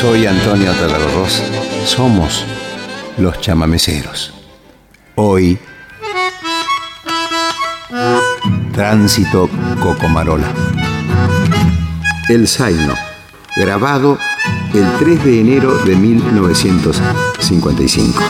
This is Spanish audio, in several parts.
Soy Antonio Talarroz. Somos los chamameceros. Hoy, Tránsito Cocomarola. El Zaino, grabado el 3 de enero de 1955.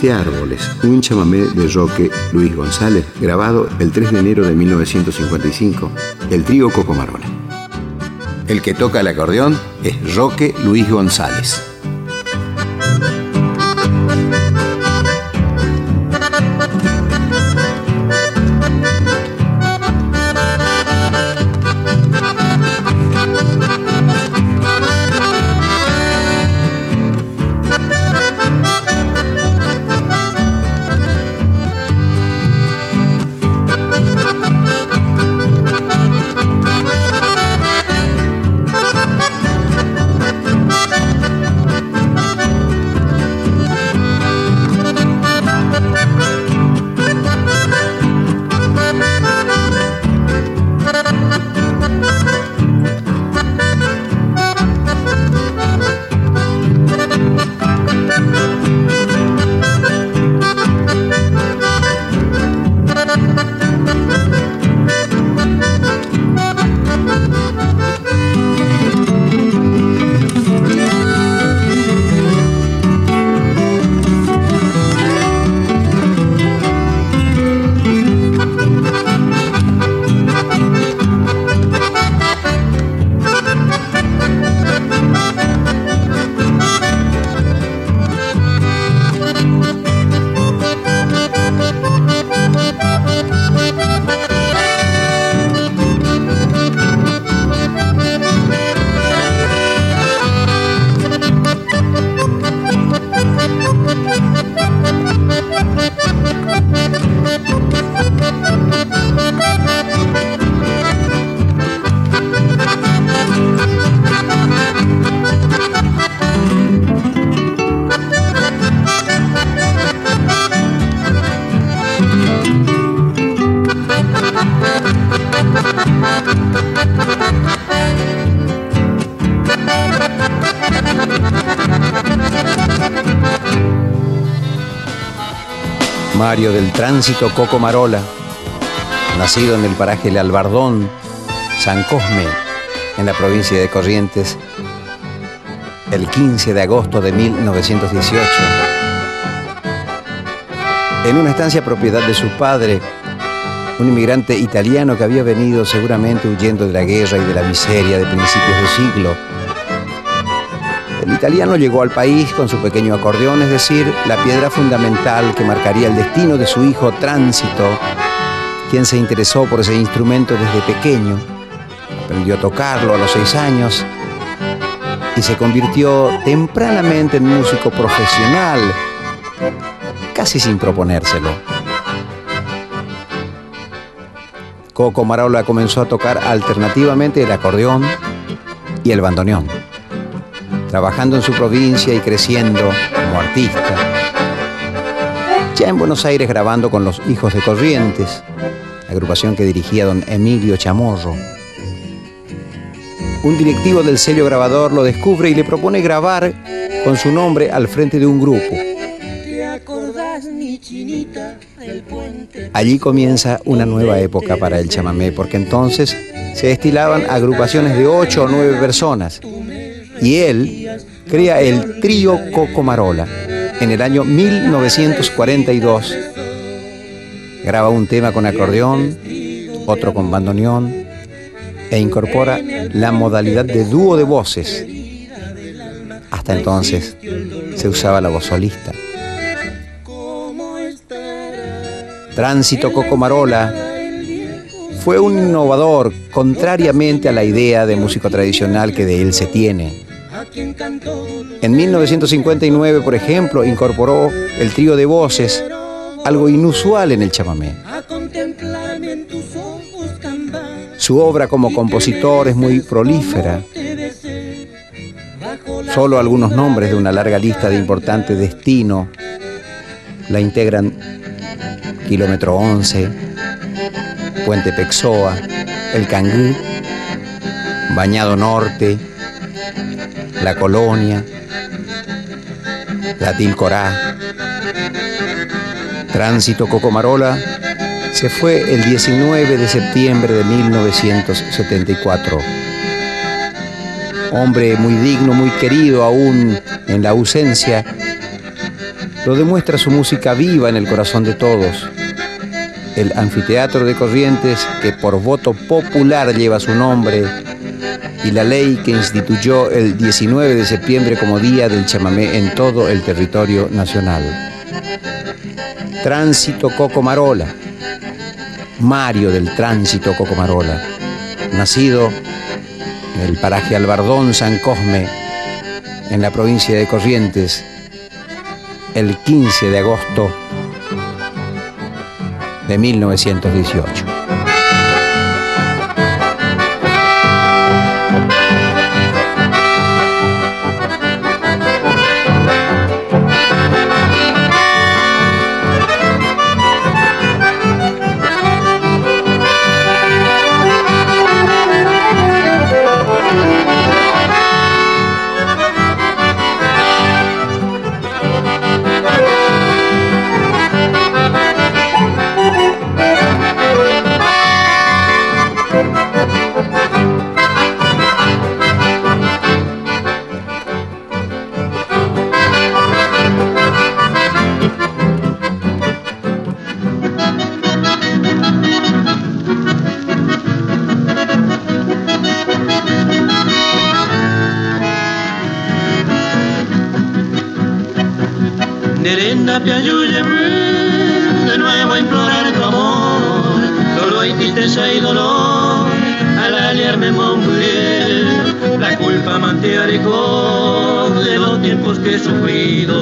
Siete Árboles, un chamamé de Roque Luis González, grabado el 3 de enero de 1955, el trío Cocomarola. El que toca el acordeón es Roque Luis González. Tránsito Coco Marola, nacido en el paraje El Albardón, San Cosme, en la provincia de Corrientes, el 15 de agosto de 1918. En una estancia propiedad de su padre, un inmigrante italiano que había venido seguramente huyendo de la guerra y de la miseria de principios de siglo. El italiano llegó al país con su pequeño acordeón, es decir, la piedra fundamental que marcaría el destino de su hijo Tránsito, quien se interesó por ese instrumento desde pequeño, aprendió a tocarlo a los seis años y se convirtió tempranamente en músico profesional, casi sin proponérselo. Coco Marola comenzó a tocar alternativamente el acordeón y el bandoneón, trabajando en su provincia y creciendo como artista. Ya en Buenos Aires grabando con los Hijos de Corrientes, agrupación que dirigía don Emilio Chamorro. Un directivo del sello grabador lo descubre y le propone grabar con su nombre al frente de un grupo. Allí comienza una nueva época para el chamamé, porque entonces se destilaban agrupaciones de ocho o nueve personas. Y él crea el trío Coco Marola en el año 1942. Graba un tema con acordeón, otro con bandoneón e incorpora la modalidad de dúo de voces. Hasta entonces se usaba la voz solista. Tránsito Cocomarola fue un innovador, contrariamente a la idea de músico tradicional que de él se tiene. En 1959, por ejemplo, incorporó el trío de voces, algo inusual en el chamamé. Su obra como compositor es muy prolífera. Solo algunos nombres de una larga lista de importante destino la integran kilómetro 11, Puente Pexoa, El Cangú, Bañado Norte, La Colonia, La Tilcorá, Tránsito Cocomarola, se fue el 19 de septiembre de 1974. Hombre muy digno, muy querido aún en la ausencia, lo demuestra su música viva en el corazón de todos el anfiteatro de Corrientes, que por voto popular lleva su nombre, y la ley que instituyó el 19 de septiembre como Día del Chamamé en todo el territorio nacional. Tránsito Cocomarola, Mario del Tránsito Cocomarola, nacido en el paraje Albardón San Cosme, en la provincia de Corrientes, el 15 de agosto de 1918. De nuevo a implorar tu amor, dolor y tristeza y dolor, al aliarme morir, la culpa alejó de los tiempos que he sufrido,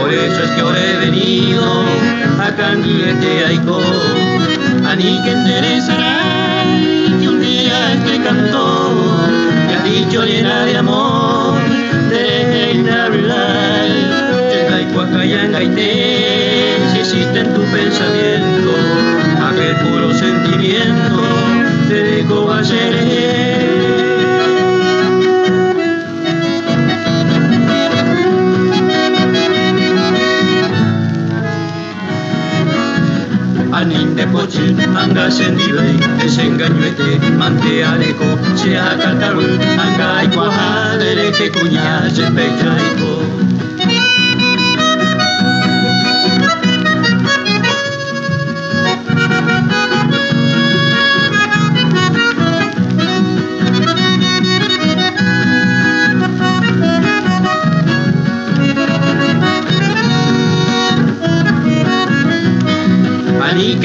por eso es que ahora he venido a canguilete Aiko, a ni que enderezará que un día este cantor me ha dicho llena de amor, si existe en tu pensamiento aquel puro sentimiento dejo ayer. Aninde pochi, anga sendibei, desengañuete, mante aleco, se acataru, anga ikuaha, dereke kuña, se pechaiko.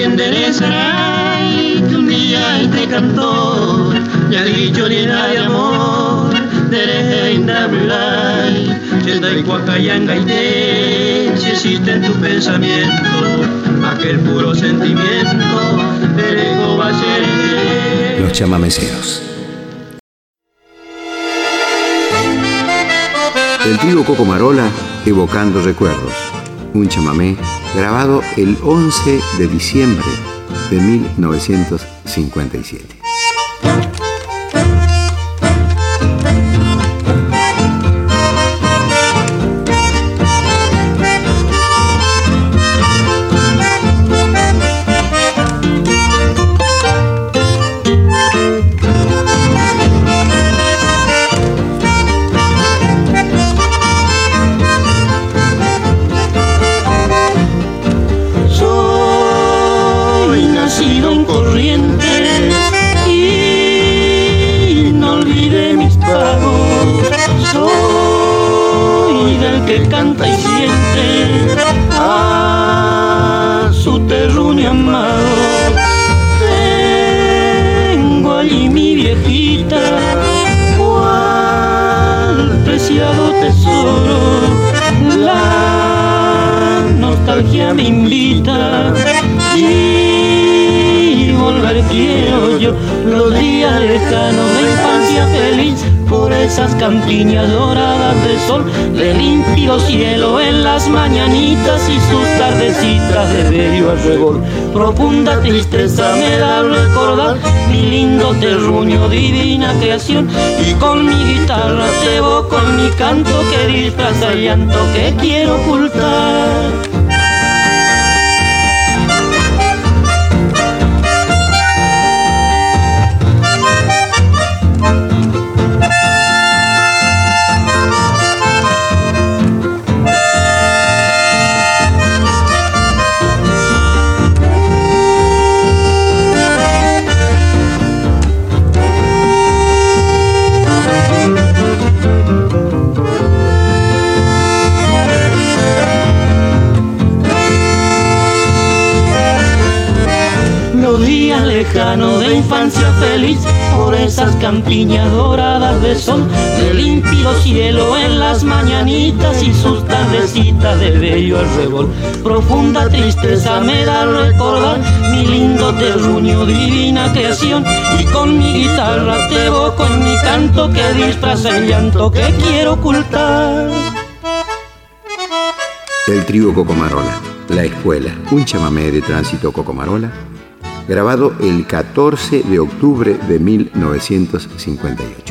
Que enderezará que un día este cantor le ha dicho llena de amor derecha indabulay y cuacayanga y si existe en tu pensamiento aquel puro sentimiento ego va a ser los chamameceros. El trío Coco Marola evocando recuerdos un chamamé grabado el 11 de diciembre de 1957. Lindo terruño, divina creación. Y con mi guitarra te evoco en mi canto que disfraza el llanto que quiero ocultar. Tristeza me da recordar mi lindo terruño, divina creación, y con mi guitarra te evoco en mi canto que disfraza el llanto que quiero ocultar. El trío Cocomarola, La Escuela, un chamamé de tránsito Cocomarola grabado el 14 de octubre de 1958.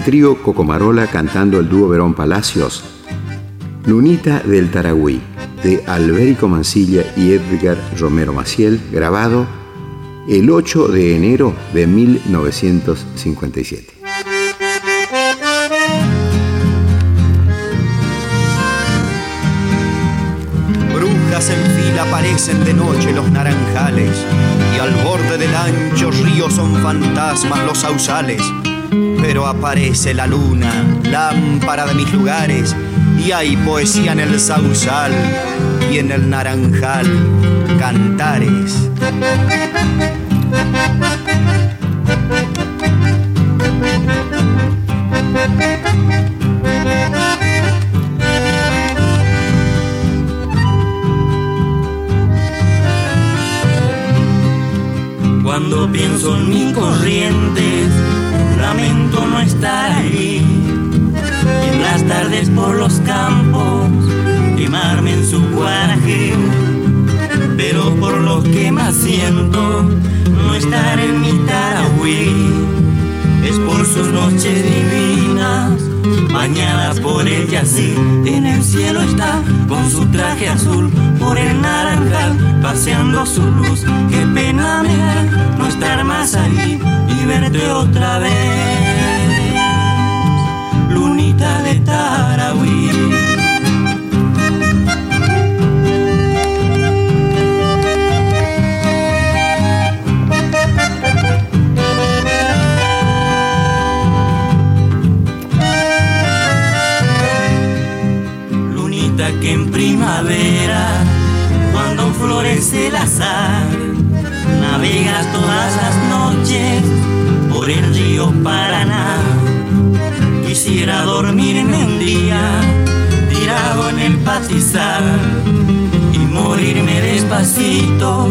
El trío Cocomarola cantando el dúo Verón Palacios, Lunita del Taragüí, de Alberico Mancilla y Edgar Romero Maciel, grabado el 8 de enero de 1957. Brujas en fila aparecen de noche los naranjales y al borde del ancho río son fantasmas los sausales. Pero aparece la luna, lámpara de mis lugares, y hay poesía en el sausal y en el naranjal, cantares. Cuando pienso en mi corriente, lamento no estar ahí. Y en las tardes por los campos, quemarme en su guaraje. Pero por lo que más siento, no estar en mi Tarahui. Es por sus noches divinas, bañadas por ella sí. En el cielo está con su traje azul, por el naranjal, paseando su luz. Qué pena me no estar más ahí y verte otra vez. Lunita de Tarahui. que en primavera, cuando florece el azar, navegas todas las noches por el río Paraná. Quisiera dormirme un día tirado en el pastizal y morirme despacito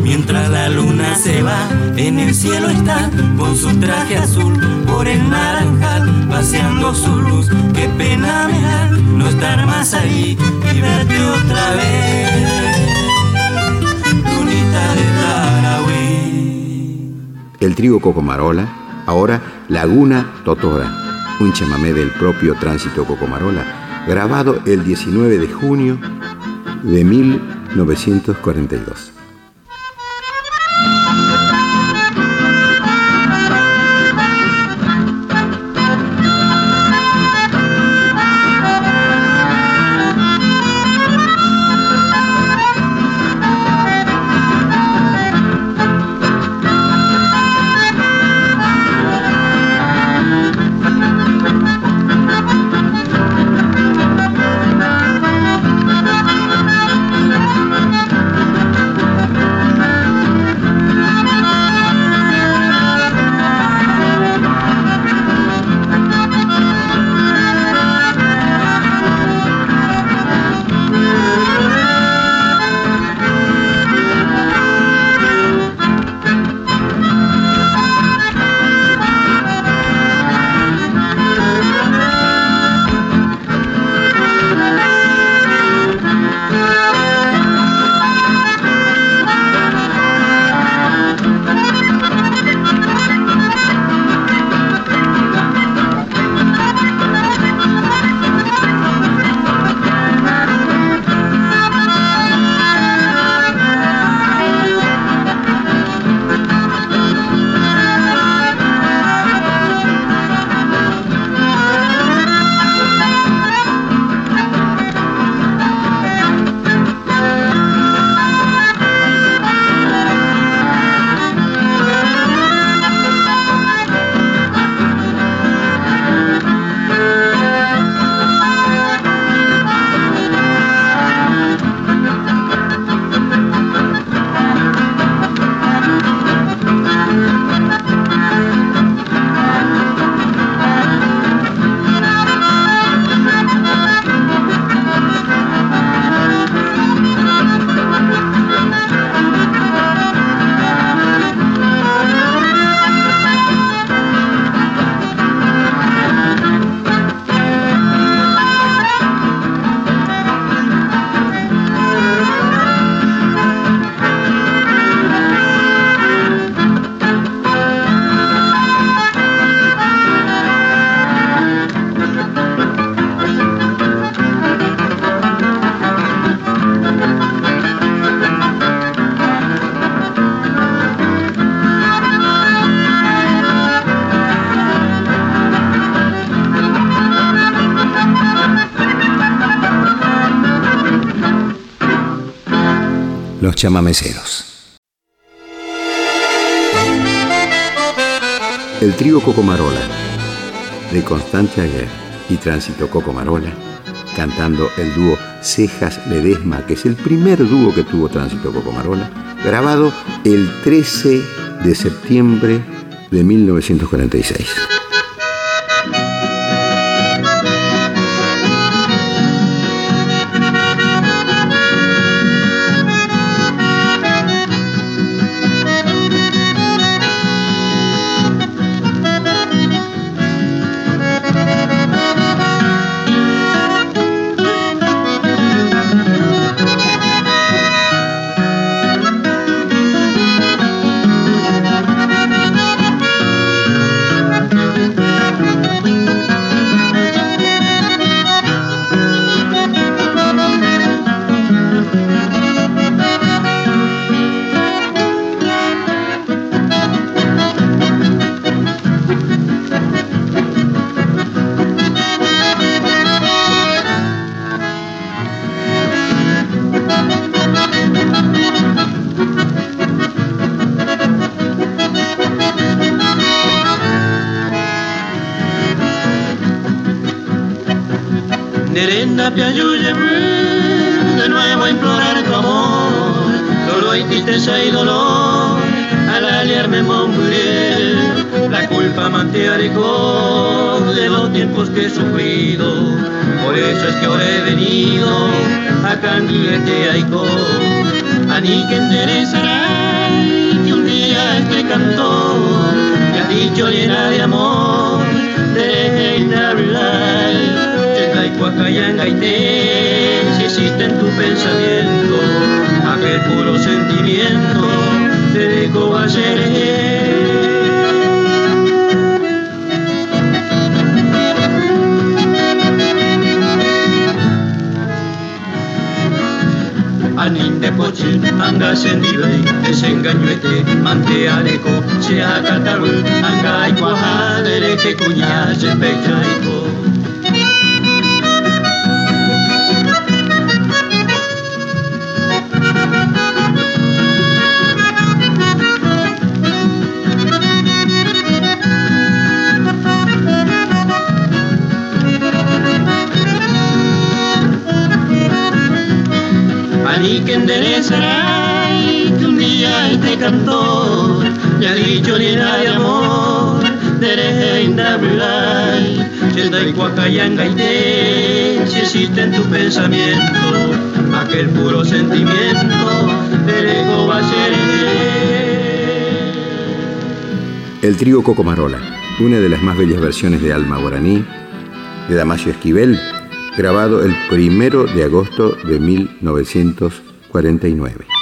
mientras la luna se va. En el cielo está con su traje azul por el naranjal paseando su luz. Qué pena me da no estar más ahí y verte otra vez. Lunita de Tarahui. El trigo Cocomarola, ahora Laguna Totora, un chamamé del propio Tránsito Cocomarola, grabado el 19 de junio de 1942. Chamameceros. El trío Cocomarola de Constante Aguer y Tránsito Cocomarola cantando el dúo Cejas Ledesma, que es el primer dúo que tuvo Tránsito Cocomarola, grabado el 13 de septiembre de 1946. De nuevo a implorar tu amor, dolor y tristeza y dolor, al aliarme Montpellier, la culpa alejó de los tiempos que he sufrido, por eso es que ahora he venido a candirte Aiko, a ni que enderezará que un día este cantor me ha dicho llena de amor, Si existe en tu pensamiento aquel puro sentimiento de Coballeré. Aninde pochi, anga sendibei, desengañuete, mante aleco, se acataru, anga ikuajadere que cuña se que enderezará y que un día este cantor le ha dicho ni de amor, dereje indabilai, senda y cuacayangaite, si existe en tu pensamiento, aquel puro sentimiento, derejo va a ser. El trío Cocomarola, una de las más bellas versiones de Alma Guaraní, de Damasio Esquivel, grabado el primero de agosto de 1900. 49.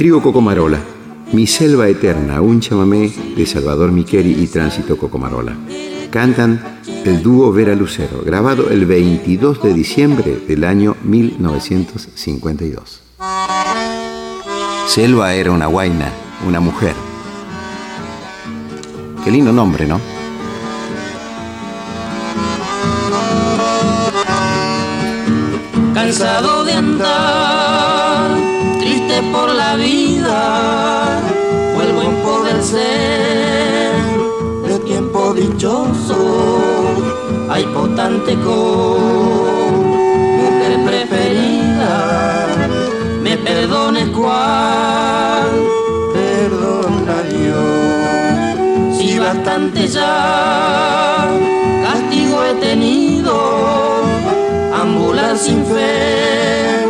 Trío Cocomarola, Mi Selva Eterna, un chamamé de Salvador Miqueri y Tránsito Cocomarola. Cantan el dúo Vera Lucero, grabado el 22 de diciembre del año 1952. Selva era una guaina, una mujer. Qué lindo nombre, ¿no? Cansado de andar, por la vida, vuelvo en poder ser de tiempo dichoso, hay potante mujer preferida, me perdones cual, perdona Dios, si bastante ya castigo he tenido ambular sin fe,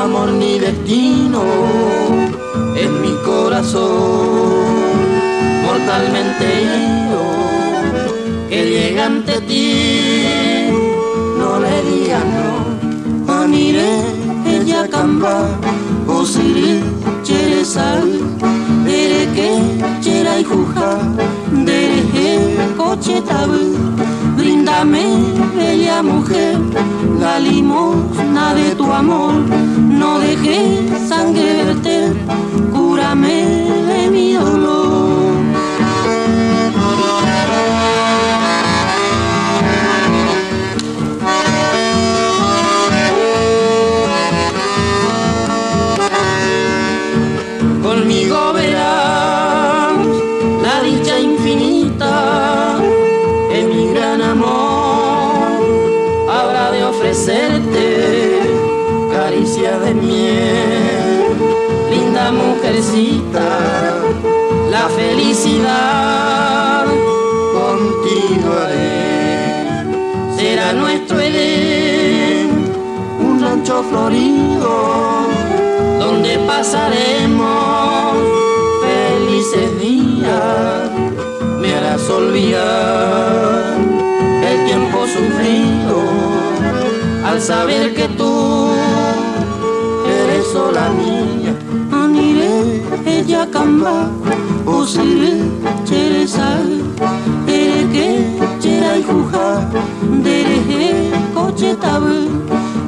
amor ni destino en mi corazón, mortalmente herido, que llega ante ti, no le digas no, amire ella camba, osiri chere sal, dere que chera y juja, dere coche tabu Bríndame, bella mujer, la limosna de tu amor. No dejes sangre verter, cúrame de mi dolor. De miel, linda mujercita, la felicidad contigo haré. Será nuestro Edén, un rancho florido donde pasaremos felices días, me harás olvidar el tiempo sufrido al saber que tú eres sola mía. Aniré ella camba, usiré cherezal, ere que chera y juja, dereje coche tabu.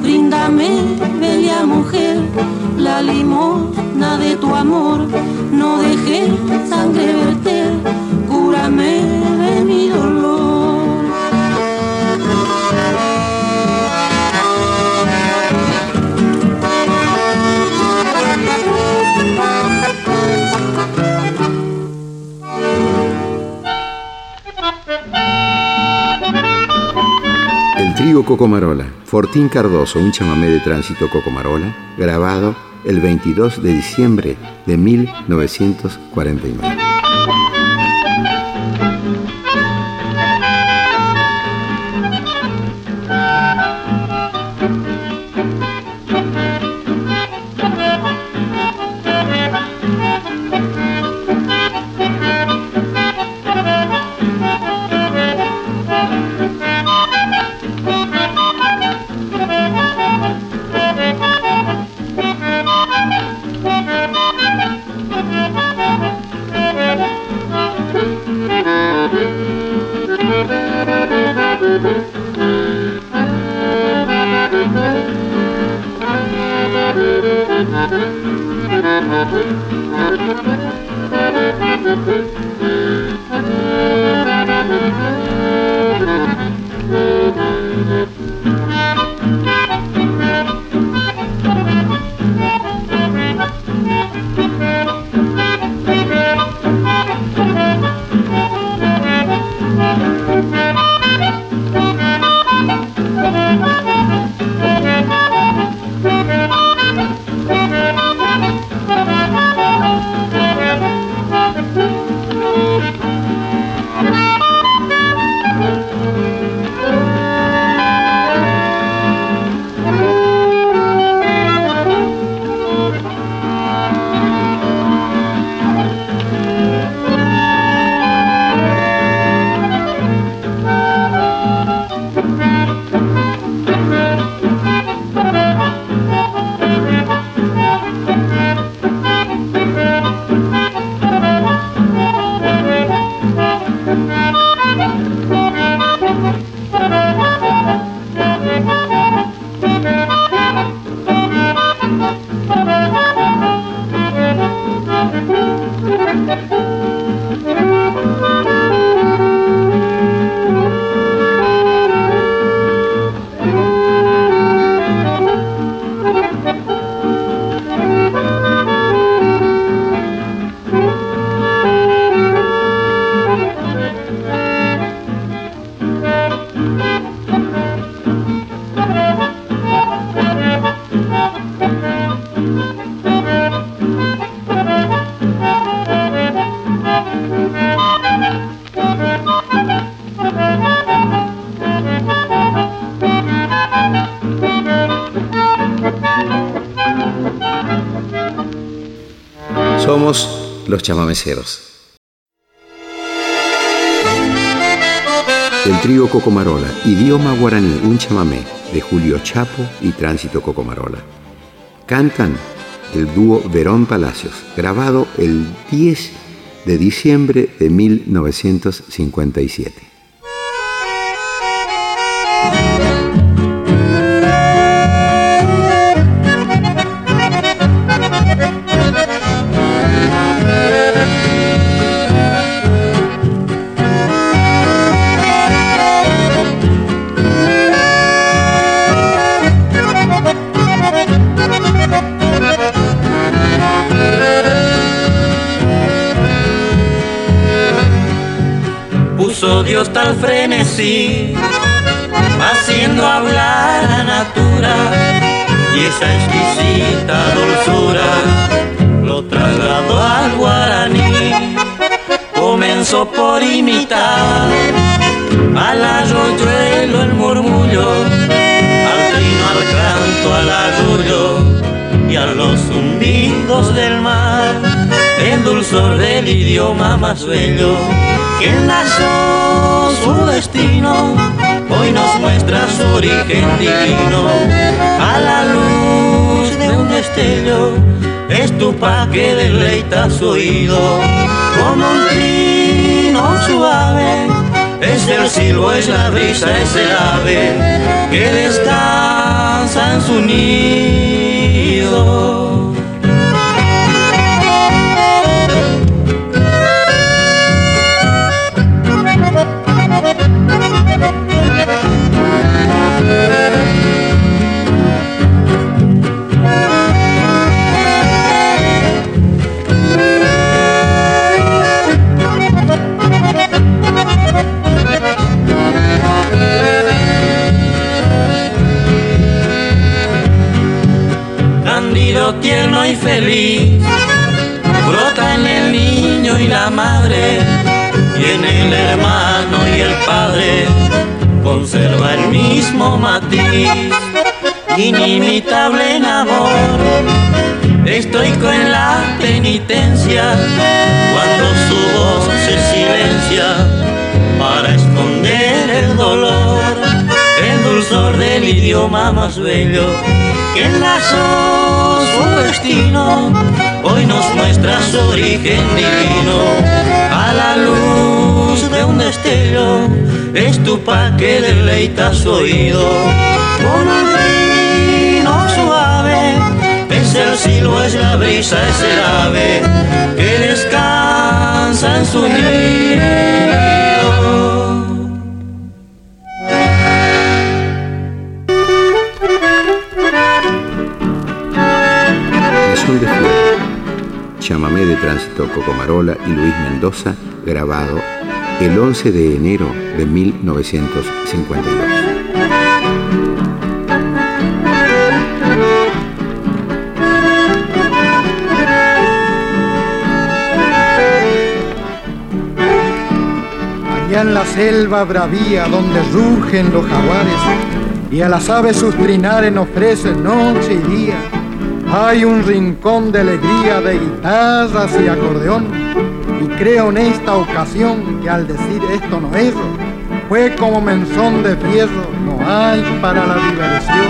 Bríndame, bella mujer, la limosna de tu amor. No dejes sangre verter, cúrame Cocomarola, Fortín Cardoso, un chamamé de tránsito Cocomarola, grabado el 22 de diciembre de 1949. Thank you. Los chamameceros. El trío Cocomarola, idioma guaraní, un chamamé, de Julio Chapo y Tránsito Cocomarola. Cantan el dúo Verón Palacios, grabado el 10 de diciembre de 1957. Por imitar al arroyuelo el murmullo, al trino, al canto, al arrullo y a los zumbidos del mar, el dulzor del idioma más bello que enlazó su destino, hoy nos muestra su origen divino, a la luz de un destello, es tu pa que deleita su oído, como un trino suave, es el silbo, es la brisa, es el ave, que descansa en su nido. Feliz, brota en el niño y la madre, y en el hermano y el padre, conserva el mismo matiz, inimitable en amor. Estoy con la penitencia cuando su voz se silencia para esconder el dolor, el dulzor del idioma más bello que enlazó su destino, hoy nos muestra su origen divino a la luz de un destello es tu pa que deleita su oído con un vino suave. Es el silo, es la brisa, es el ave que descansa en su nido. Son de Fuego, chamamé de tránsito Cocomarola y Luis Mendoza, grabado el 11 de enero de 1952. Allá en la selva bravía donde rugen los jaguares y a las aves sus trinares ofrecen noche y día, hay un rincón de alegría de guitarras y acordeón y creo en esta ocasión que al decir esto no erro, fue como menzón de fierro, no hay para la diversión.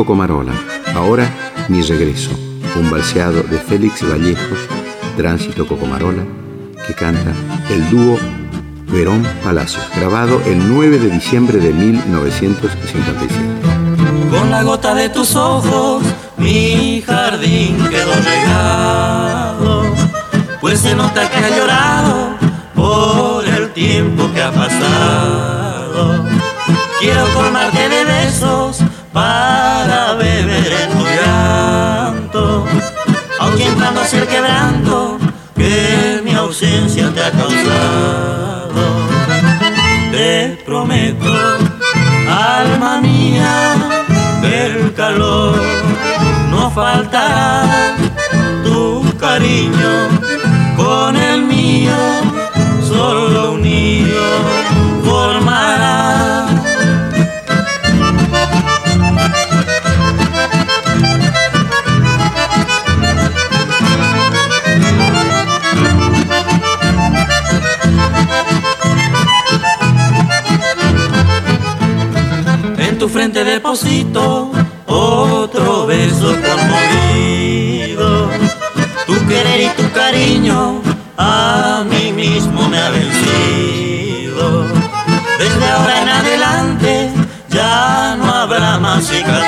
El trío Cocomarola, ahora mi regreso, un balseado de Félix Vallejos, Tránsito Cocomarola, que canta el dúo Verón Palacios, grabado el 9 de diciembre de 1957. Con la gota de tus ojos, mi jardín quedó regado, pues se nota que ha llorado por el tiempo que ha pasado. Quiero colmarte de hacia el quebranto que mi ausencia te ha causado. Te prometo, alma mía, el calor no faltará, tu cariño con el mío, solo unido frente deposito otro beso conmovido. Tu querer y tu cariño a mí mismo me ha vencido. Desde ahora en adelante ya no habrá más cicatrices.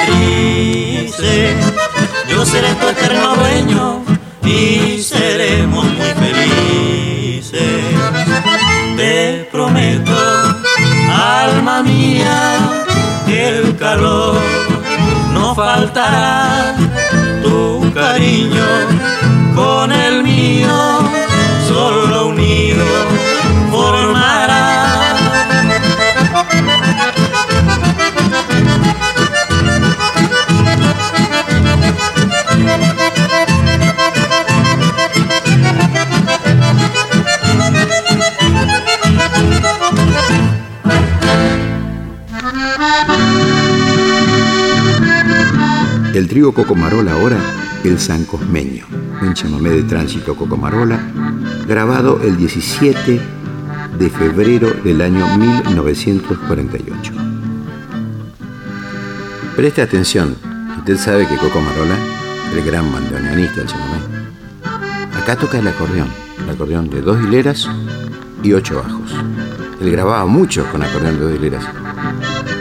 No faltará tu cariño con el mío solo unido El trío Cocomarola ahora, El San Cosmeño, un chamamé de tránsito Cocomarola, grabado el 17 de febrero del año 1948. Preste atención, usted sabe que Cocomarola, el gran bandoneonista del chamamé, acá toca el acordeón, el acordeón de dos hileras y ocho bajos. Él grababa mucho con acordeón de dos hileras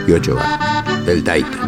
y ocho bajos, el taita.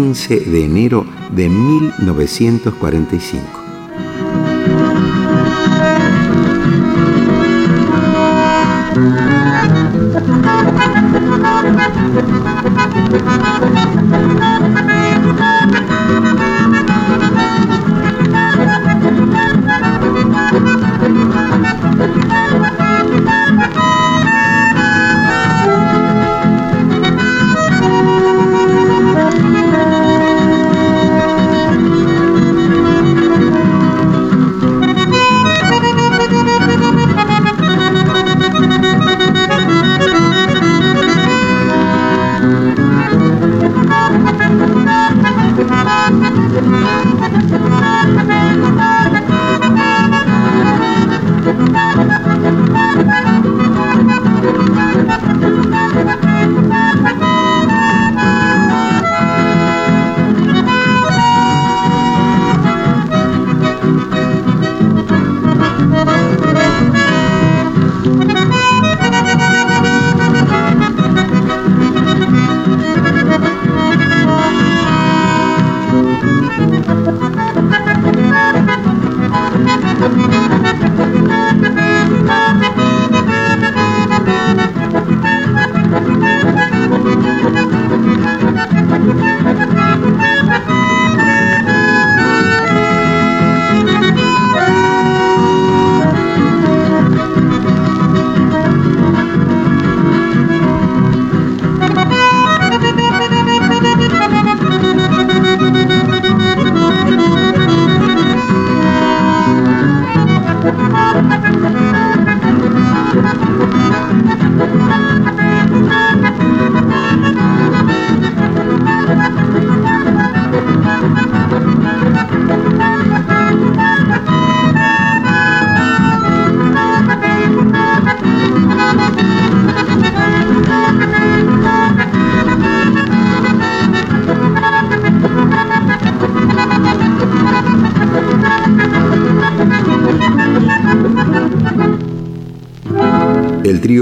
15 de enero de 1945.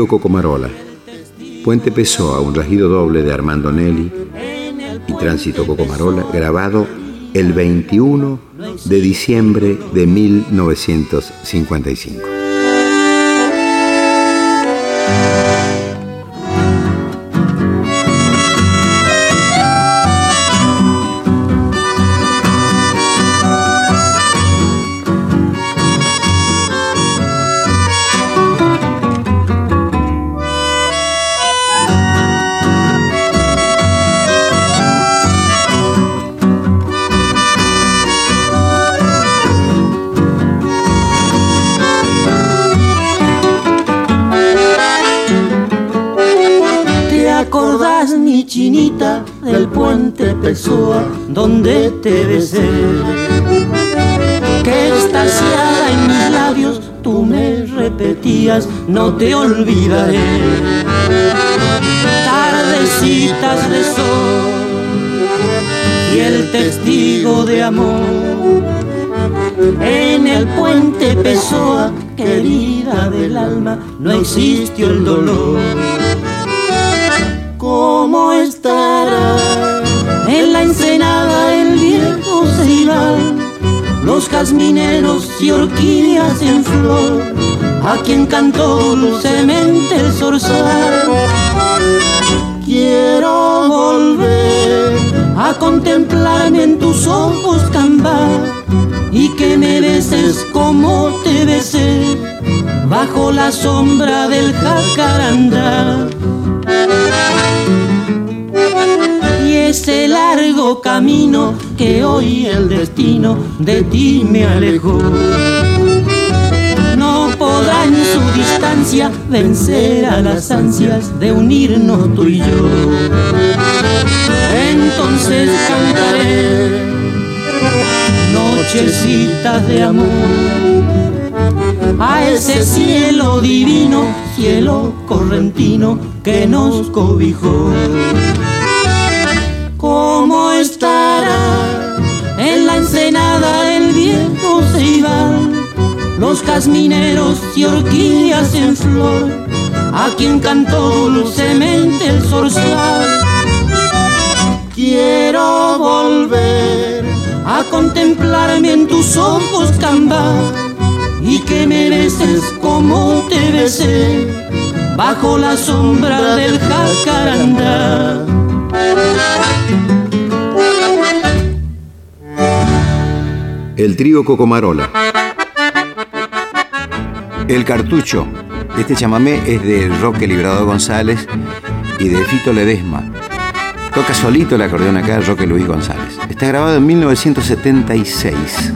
Cocomarola, Puente Pessoa, un rajido doble de Armando Nelly y Tránsito Cocomarola, grabado el 21 de diciembre de 1955. No te olvidaré. Tardecitas de sol y el testigo de amor. En el puente Pessoa, querida del alma, no existió el dolor. ¿Cómo estará? en la ensenada el viejo ceibal, los jazmineros y orquídeas en flor, a quien cantó dulcemente el zorzal. Quiero volver a contemplarme en tus ojos cambar y que me beses como te besé bajo la sombra del jacarandá ese largo camino que hoy el destino de ti me alejó. Vencer a las ansias de unirnos tú y yo. Entonces cantaré nochecitas de amor a ese cielo divino, cielo correntino que nos cobijó. Los casmineros y orquídeas en flor, a quien cantó dulcemente el zorzal. Quiero volver a contemplarme en tus ojos, camba, y que me beses como te besé, bajo la sombra del jacarandá. El trío Cocomarola. El cartucho. Este chamamé es de Roque Librado González y de Fito Ledesma. Toca solito el acordeón acá Roque Luis González. Está grabado en 1976.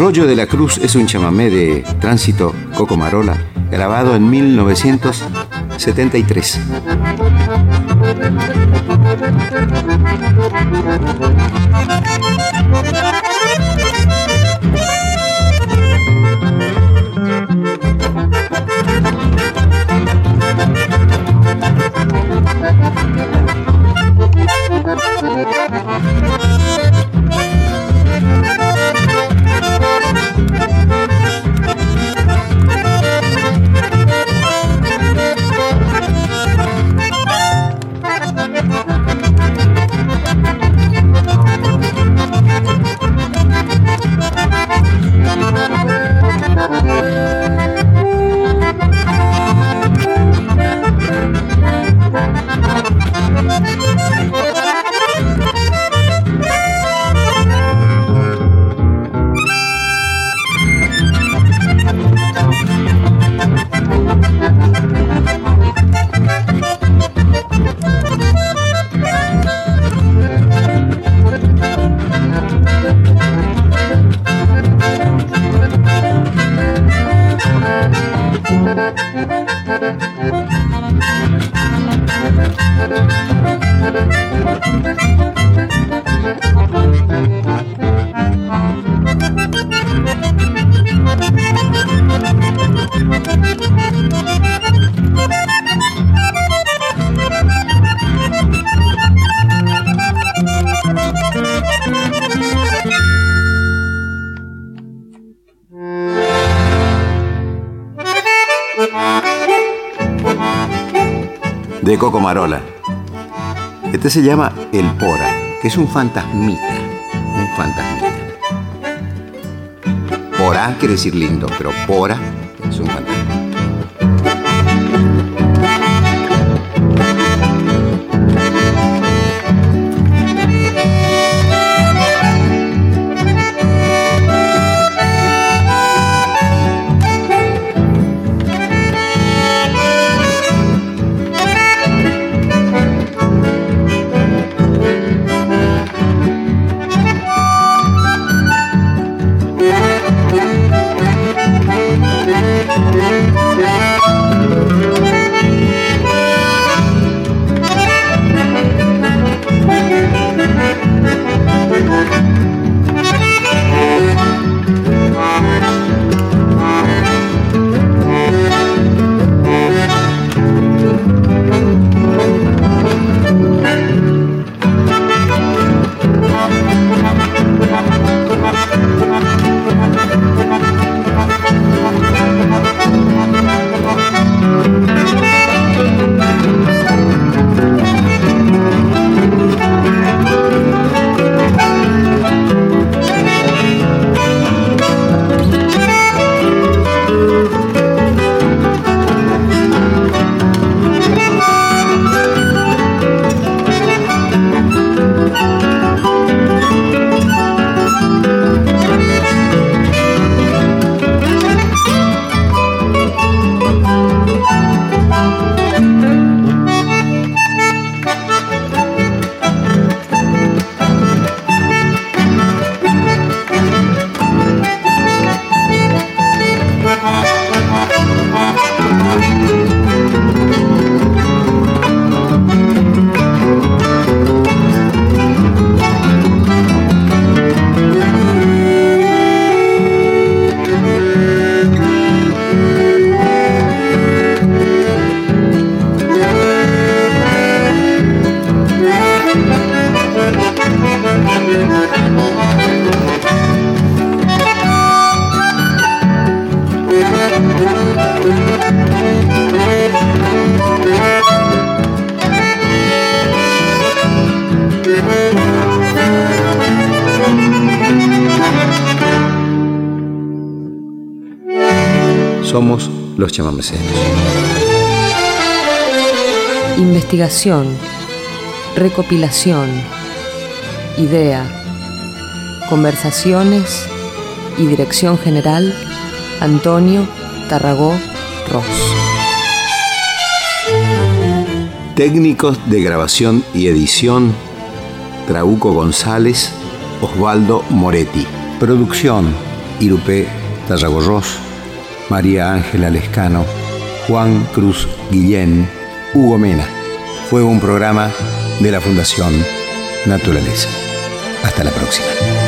Arroyo de la Cruz es un chamamé de Tránsito Cocomarola, grabado en 1973. De Coco Marola. Este se llama El Pora, que es un fantasmita. Un fantasmita. Pora quiere decir lindo, pero Pora es un fantasma. Investigación, recopilación, idea, conversaciones y dirección general Antonio Tarragó Ross. Técnicos de grabación y edición Trauco González, Osvaldo Moretti. Producción Irupé Tarragó Ross, María Ángela Lescano, Juan Cruz Guillén, Hugo Mena. Fue un programa de la Fundación Naturaleza. Hasta la próxima.